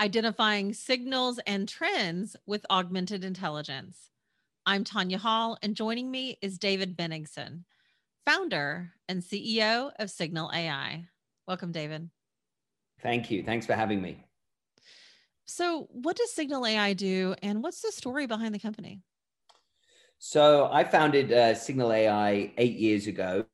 identifying signals and trends with augmented intelligence. I'm Tanya Hall, and joining me is David Benigson, founder and CEO of Signal AI. Welcome, David. Thank you. Thanks for having me. So, what does Signal AI do, and what's the story behind the company? So, I founded uh, Signal AI eight years ago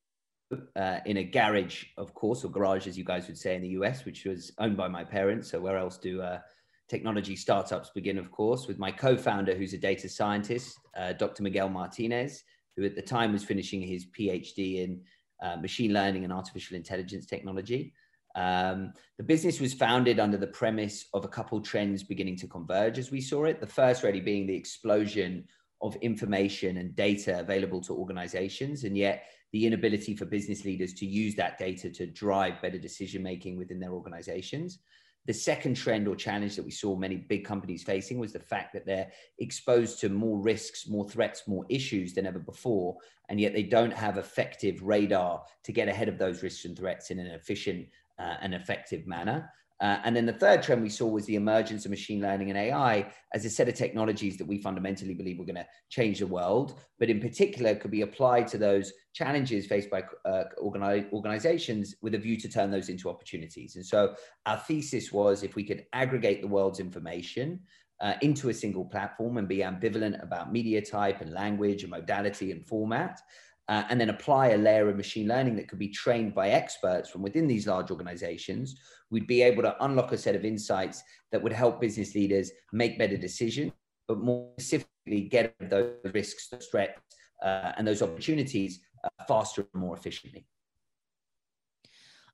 uh, in a garage, of course, or garage, as you guys would say in the US, which was owned by my parents. So, where else do uh, technology startups begin, of course, with my co founder, who's a data scientist, uh, Dr. Miguel Martinez, who at the time was finishing his PhD in uh, machine learning and artificial intelligence technology. Um, the business was founded under the premise of a couple trends beginning to converge as we saw it. The first, really, being the explosion of information and data available to organizations, and yet the inability for business leaders to use that data to drive better decision making within their organizations. The second trend or challenge that we saw many big companies facing was the fact that they're exposed to more risks, more threats, more issues than ever before, and yet they don't have effective radar to get ahead of those risks and threats in an efficient uh, and effective manner. Uh, and then the third trend we saw was the emergence of machine learning and AI as a set of technologies that we fundamentally believe were going to change the world, but in particular could be applied to those challenges faced by uh, organi- organizations with a view to turn those into opportunities. And so our thesis was if we could aggregate the world's information uh, into a single platform and be ambivalent about media type and language and modality and format, uh, and then apply a layer of machine learning that could be trained by experts from within these large organizations, we'd be able to unlock a set of insights that would help business leaders make better decisions, but more specifically get those risks, threats, uh, and those opportunities uh, faster and more efficiently.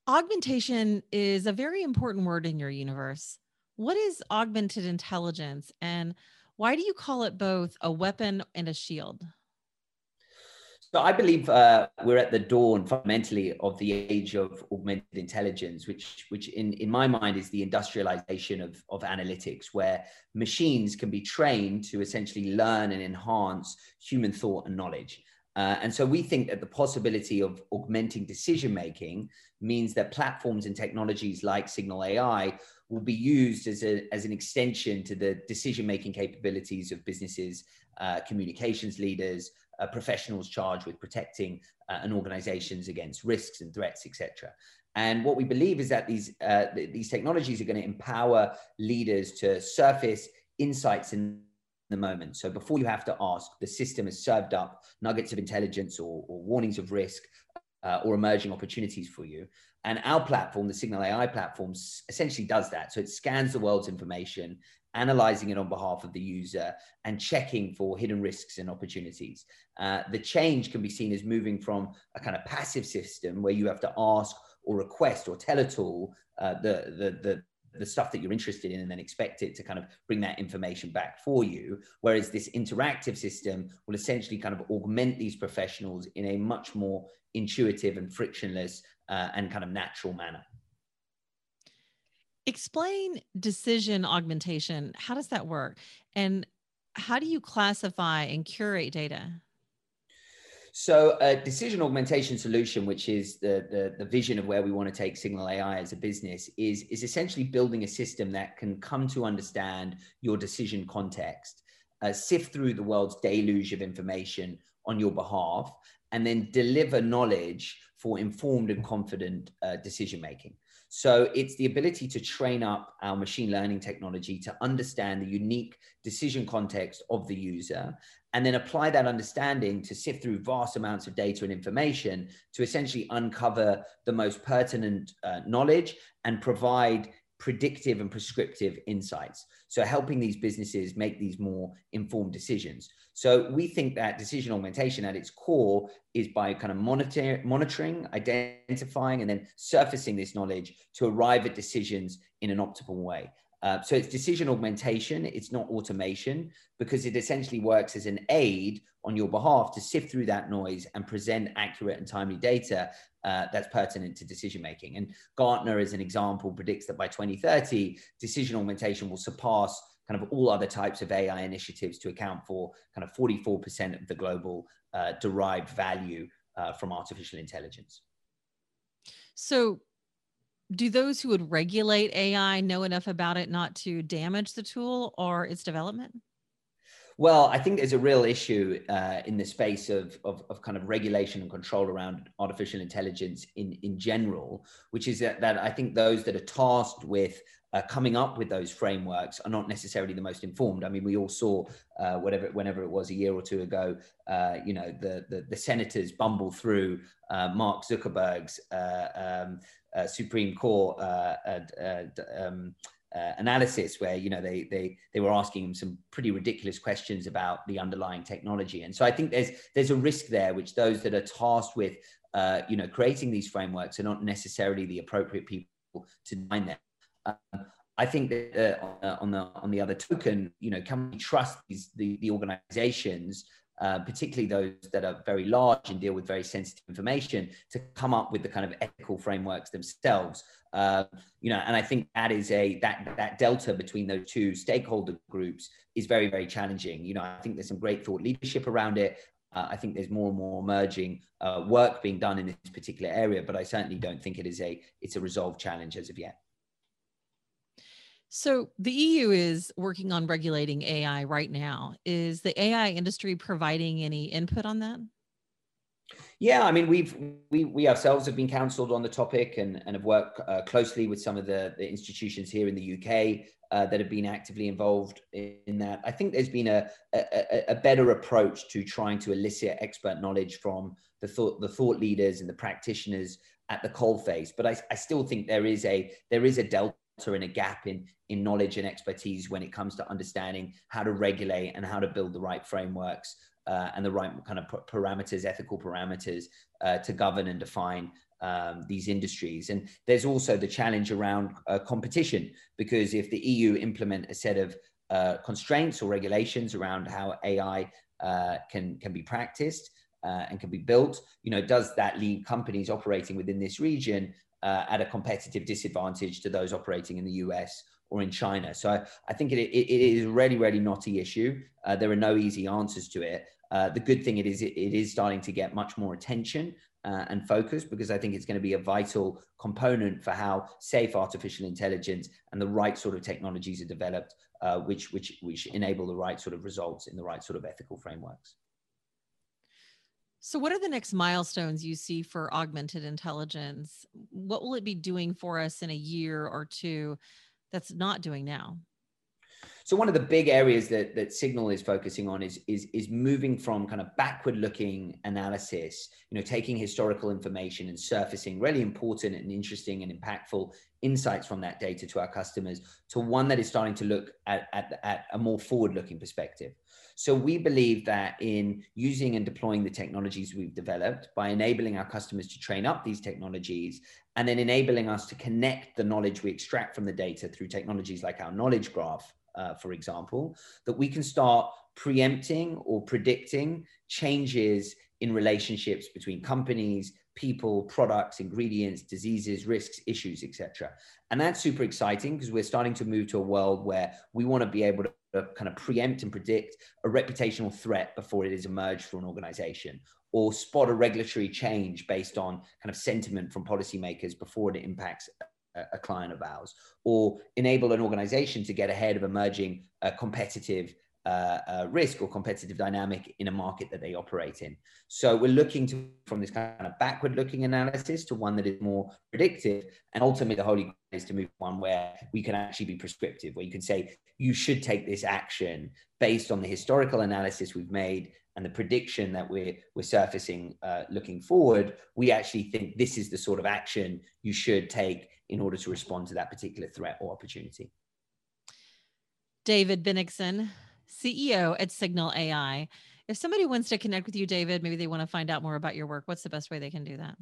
Augmentation is a very important word in your universe. What is augmented intelligence, and why do you call it both a weapon and a shield? So I believe uh, we're at the dawn fundamentally of the age of augmented intelligence, which, which in, in my mind is the industrialization of, of analytics, where machines can be trained to essentially learn and enhance human thought and knowledge. Uh, and so we think that the possibility of augmenting decision making means that platforms and technologies like Signal AI will be used as, a, as an extension to the decision making capabilities of businesses, uh, communications leaders, uh, professionals charged with protecting uh, an organizations against risks and threats, etc. And what we believe is that these, uh, th- these technologies are going to empower leaders to surface insights in the moment. So before you have to ask, the system has served up nuggets of intelligence or, or warnings of risk uh, or emerging opportunities for you. And our platform, the Signal AI platform, essentially does that. So it scans the world's information analyzing it on behalf of the user and checking for hidden risks and opportunities. Uh, the change can be seen as moving from a kind of passive system where you have to ask or request or tell a tool uh, the, the, the, the stuff that you're interested in and then expect it to kind of bring that information back for you. Whereas this interactive system will essentially kind of augment these professionals in a much more intuitive and frictionless uh, and kind of natural manner. Explain decision augmentation. How does that work? And how do you classify and curate data? So, a decision augmentation solution, which is the, the, the, vision of where we want to take Signal AI as a business, is, is essentially building a system that can come to understand your decision context, uh, sift through the world's deluge of information on your behalf, and then deliver knowledge for informed and confident uh, decision making. So it's the ability to train up our machine learning technology to understand the unique decision context of the user and then apply that understanding to sift through vast amounts of data and information to essentially uncover the most pertinent uh, knowledge and provide predictive and prescriptive insights. So helping these businesses make these more informed decisions. So we think that decision augmentation at its core is by kind of monitor, monitoring, identifying, and then surfacing this knowledge to arrive at decisions in an optimal way. Uh, so it's decision augmentation, it's not automation, because it essentially works as an aid on your behalf to sift through that noise and present accurate and timely data uh, that's pertinent to decision making. And Gartner, as an example, predicts that by 2030, decision augmentation will surpass kind of all other types of AI initiatives to account for kind of 44% of the global uh, derived value uh, from artificial intelligence. So do those who would regulate AI know enough about it not to damage the tool or its development? Well, I think there's a real issue uh, in the space of, of, of, kind of regulation and control around artificial intelligence in, in general, which is that, that I think those that are tasked with uh, coming up with those frameworks are not necessarily the most informed. I mean, we all saw uh, whatever, whenever it was a year or two ago, uh, you know, the, the, the senators bumble through uh, Mark Zuckerberg's uh, um, uh, Supreme Court um, analysis where you know they they they were asking him some pretty ridiculous questions about the underlying technology and so i think there's there's a risk there which those that are tasked with you know creating these frameworks are not necessarily the appropriate people to design them I think that uh, on the on the other token, you know, can we trust these the, the organizations uh, particularly those that are very large and deal with very sensitive information, to come up with the kind of ethical frameworks themselves. Uh, you know, and I think that is a that that delta between those two stakeholder groups is very very challenging. You know, I think there's some great thought leadership around it. Uh, I think there's more and more emerging uh, work being done in this particular area, but I certainly don't think it is a it's a resolved challenge as of yet. So the EU is working on regulating AI right now. Is the AI industry providing any input on that? Yeah, I mean, we've we we ourselves have been counselled on the topic and and have worked uh, closely with some of the, the institutions here in the UK uh, that have been actively involved in, that. I think there's been a, a, a better approach to trying to elicit expert knowledge from the thought the thought leaders and the practitioners at the coalface. But I, I still think there is a there is a delta in a gap in in knowledge and expertise when it comes to understanding how to regulate and how to build the right frameworks uh, and the right kind of parameters, ethical parameters uh, to govern and define um, these industries. And there's also the challenge around uh, competition, because if the EU implement a set of uh, constraints or regulations around how AI uh, can, can be practiced, uh, and can be built. You know, does that leave companies operating within this region uh, at a competitive disadvantage to those operating in the US or in China. So I, I think it, it, it is a really, really knotty issue. Uh, there are no easy answers to it. Uh, the good thing it is it, it is starting to get much more attention uh, and focus because I think it's going to be a vital component for how safe artificial intelligence and the right sort of technologies are developed, uh, which which which enable the right sort of results in the right sort of ethical frameworks. So, what are the next milestones you see for augmented intelligence? What will it be doing for us in a year or two that's not doing now? So one of the big areas that, that Signal is focusing on is, is, is moving from kind of backward looking analysis, you know, taking historical information and surfacing really important and interesting and impactful insights from that data to our customers to one that is starting to look at, at, at a more forward looking perspective. So we believe that in using and deploying the technologies we've developed by enabling our customers to train up these technologies and then enabling us to connect the knowledge we extract from the data through technologies like our knowledge graph, uh, for example, that we can start preempting or predicting changes in relationships between companies, people, products, ingredients, diseases, risks, issues, etc. And that's super exciting because we're starting to move to a world where we want to be able to kind of preempt and predict a reputational threat before it has emerged for an organization or spot a regulatory change based on kind of sentiment from policymakers before it impacts a, client of ours or enable an organization to get ahead of emerging uh, competitive uh, uh, risk or competitive dynamic in a market that they operate in. So we're looking to from this kind of backward looking analysis to one that is more predictive. And ultimately, the holy grail is to move one where we can actually be prescriptive, where you can say you should take this action based on the historical analysis we've made and the prediction that we're we're surfacing uh, looking forward. We actually think this is the sort of action you should take in order to respond to that particular threat or opportunity. David Benigson, CEO at Signal AI. If somebody wants to connect with you, David, maybe they want to find out more about your work, what's the best way they can do that?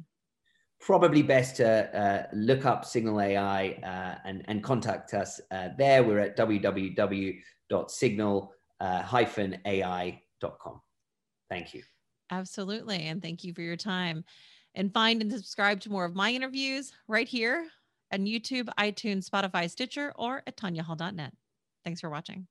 Probably best to uh, look up Signal AI uh, and, and contact us uh, there. We're at www.signal-ai.com. Thank you. Absolutely. And thank you for your time. And find and subscribe to more of my interviews right here on YouTube, iTunes, Spotify, Stitcher, or at tanyahall.net. Thanks for watching.